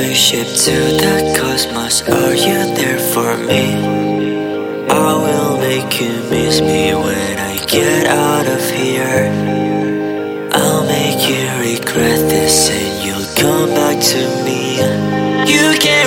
spaceship to the cosmos. Are you there for me? I will make you miss me when I get out of here. I'll make you regret this and you'll come back to me. You can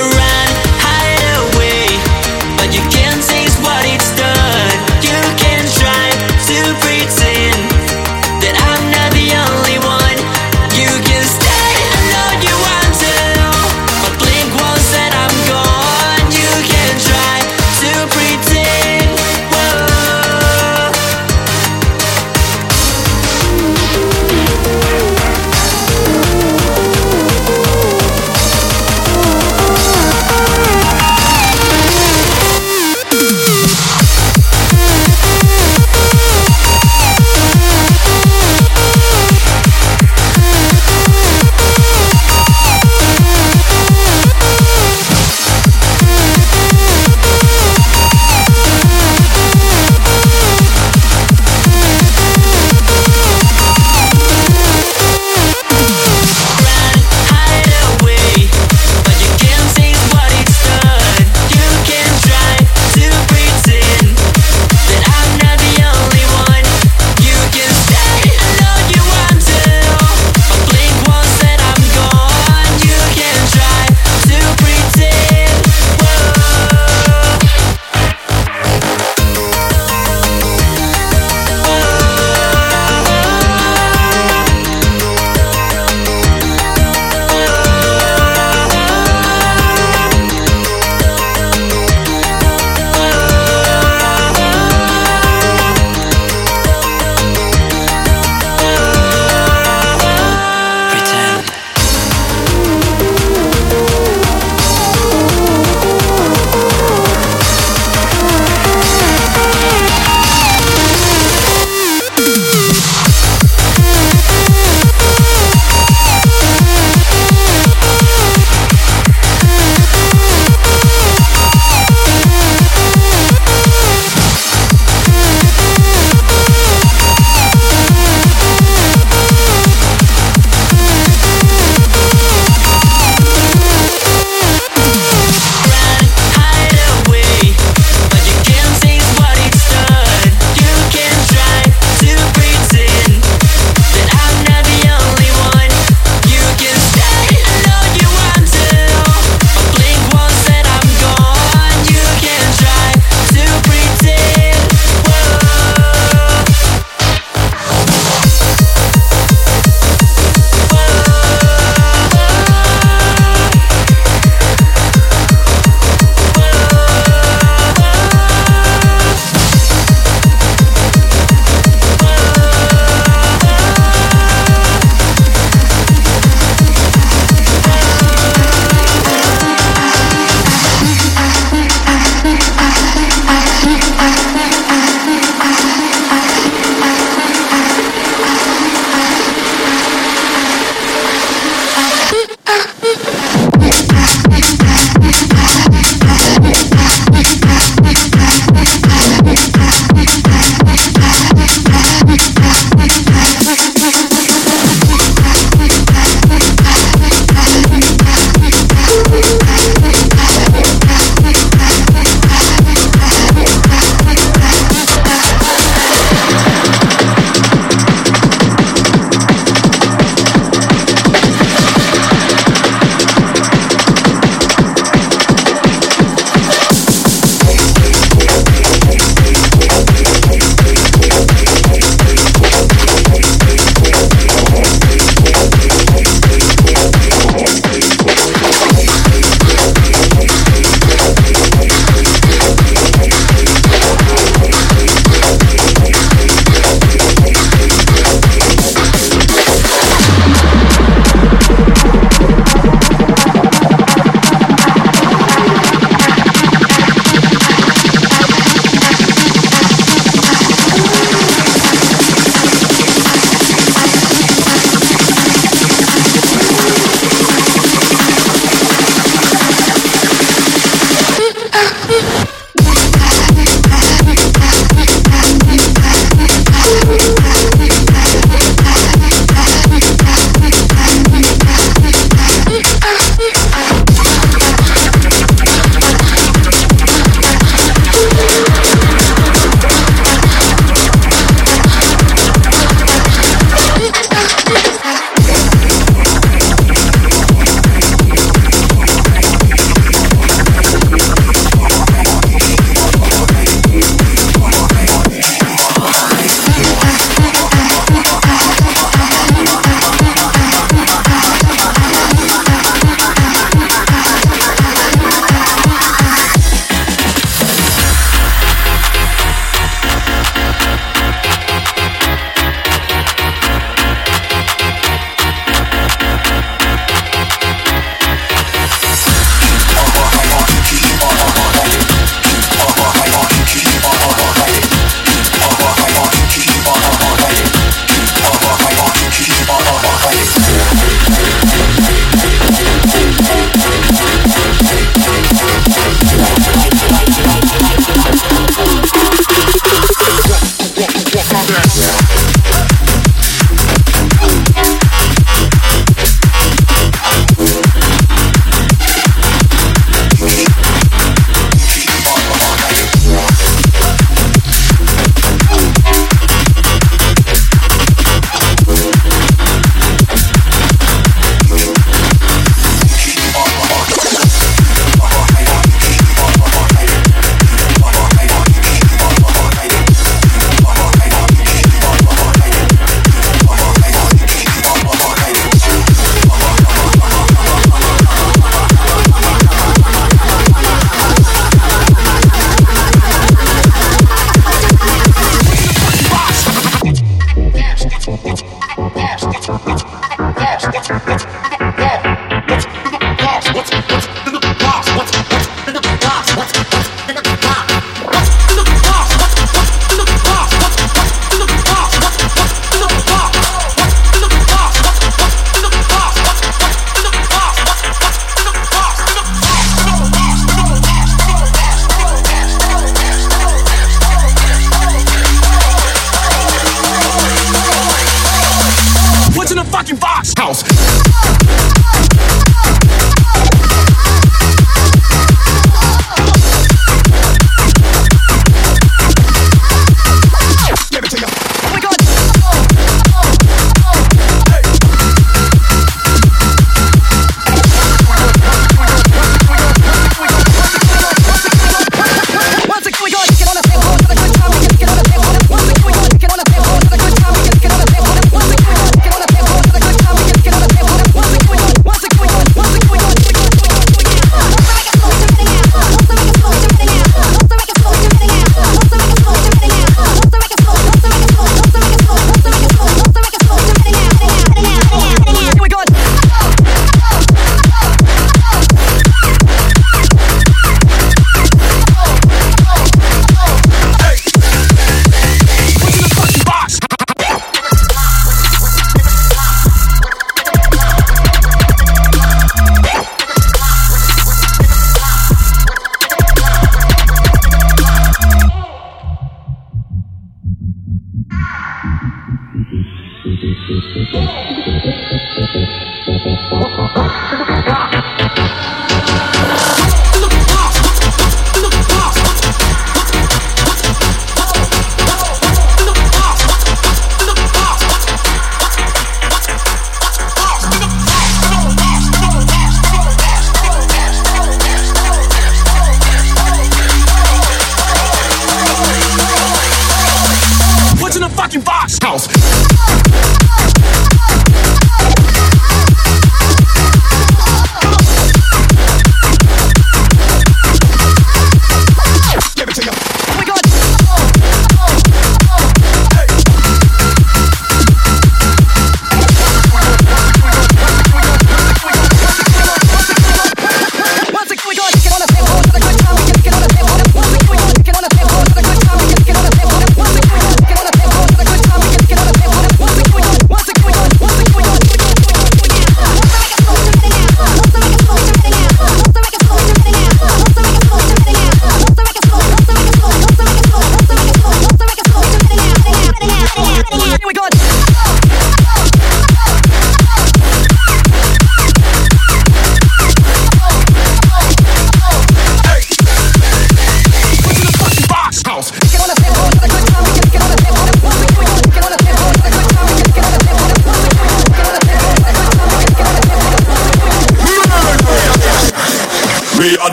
这是苦瓜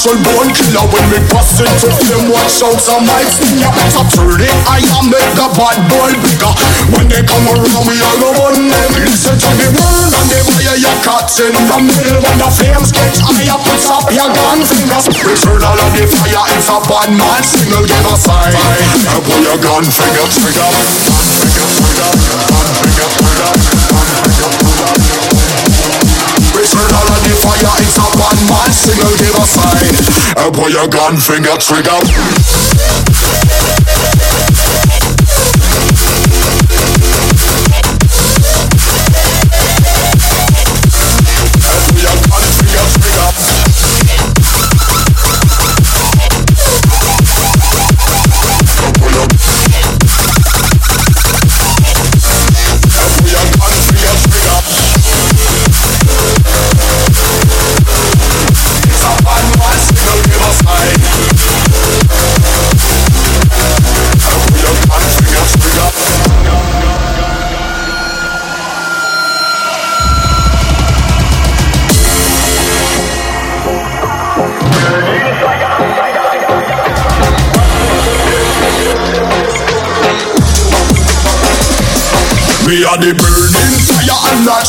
natural born killer when me pass it to them watch out some mics me So turn it I am make the bad boy bigger. When they come around we all on them. Listen to the word and they fire your cats in the middle. When the flames get higher put up your gun fingers Return all of the fire it's a bad man single give a sign. Now pull your Gun finger trigger. Gun finger trigger The fire, it's a one man single give a sign And pull your gun finger trigger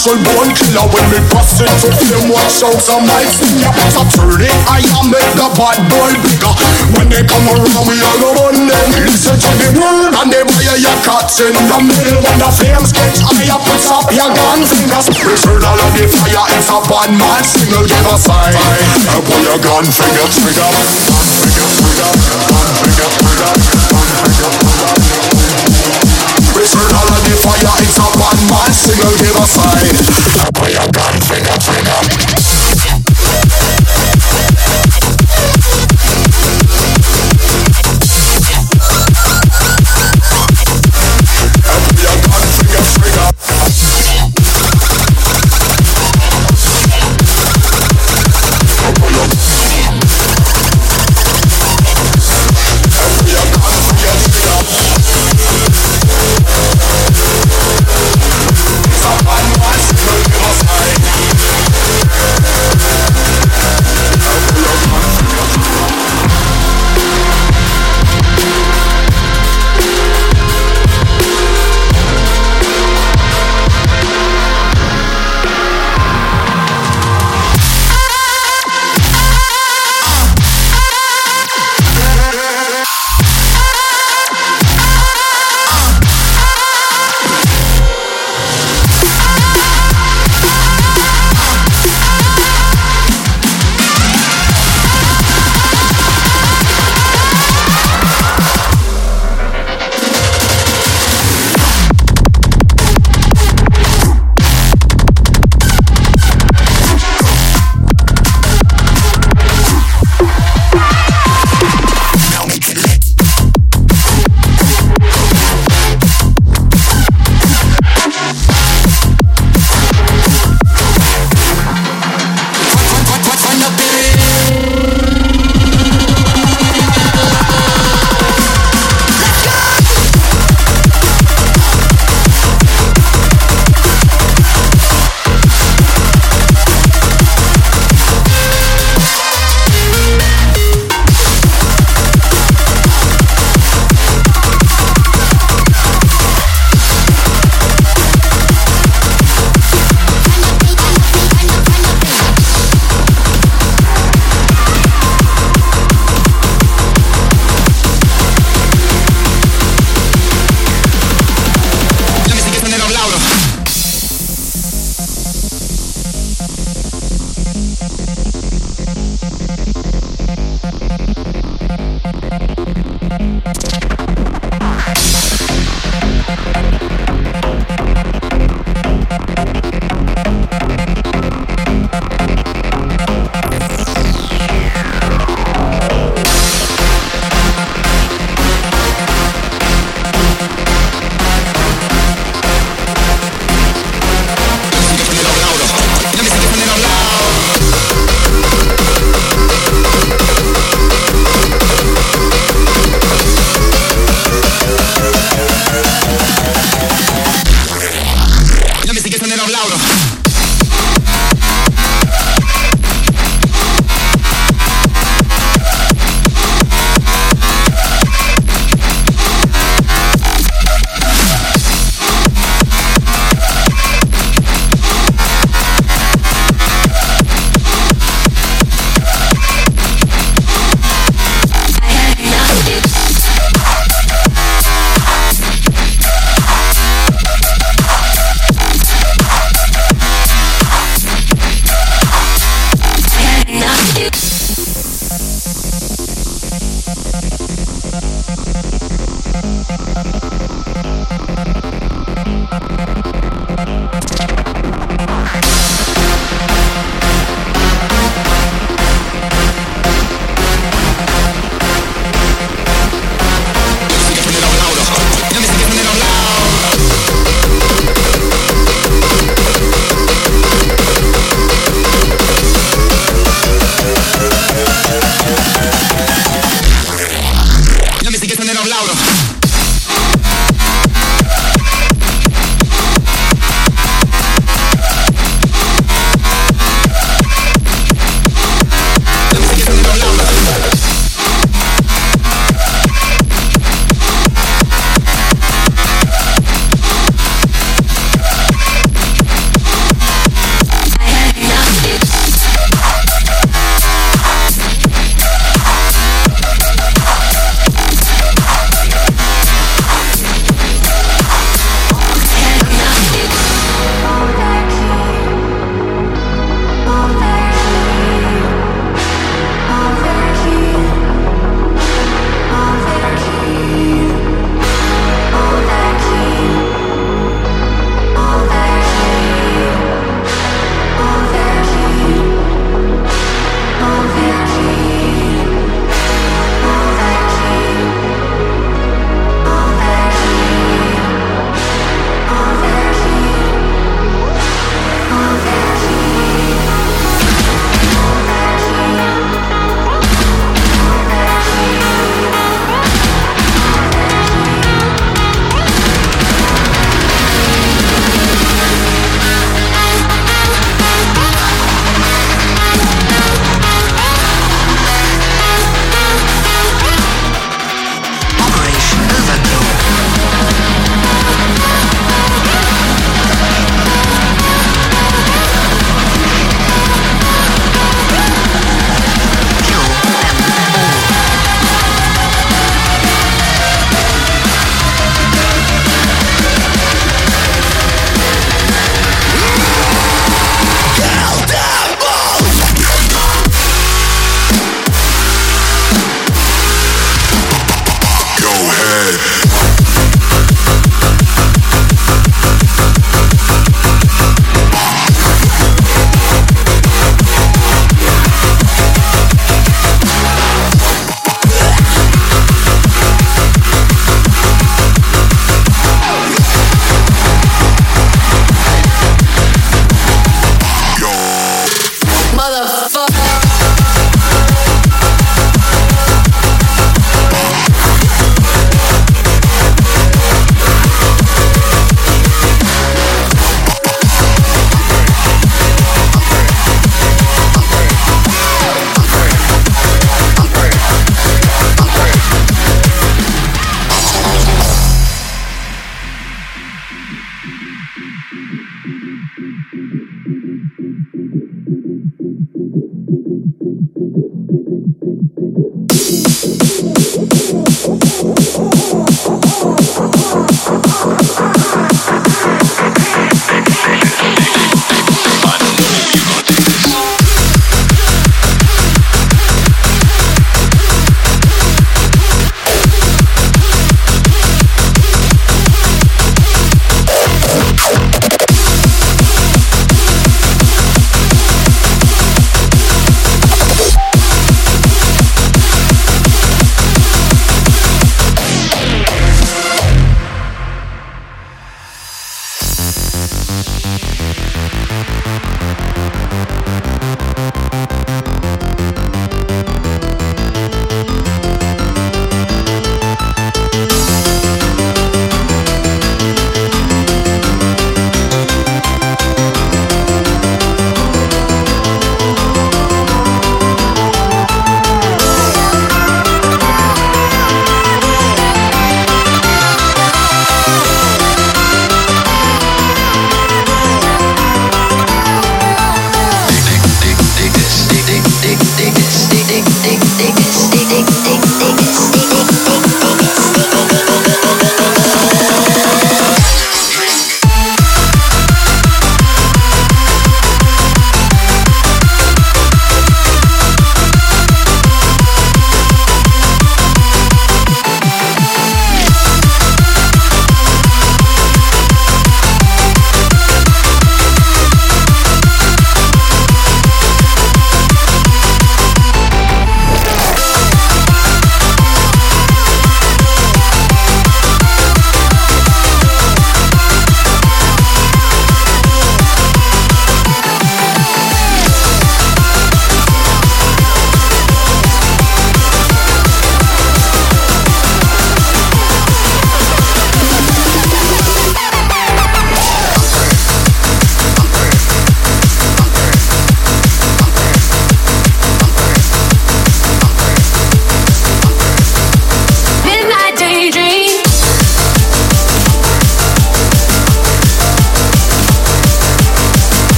natural born killer When me bust into flame watch out some might sting ya. So turn it I am make the bad boy bigger. When they come around we all go on them. Listen to the word and they buy your cuts in the middle. When the flames get higher put up your gun fingers We turn all of the fire it's a bad man signal give a sign And put your gun finger trigger. Gun finger trigger single give a sign Put your gun finger, finger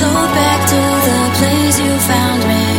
float back to the place you found me.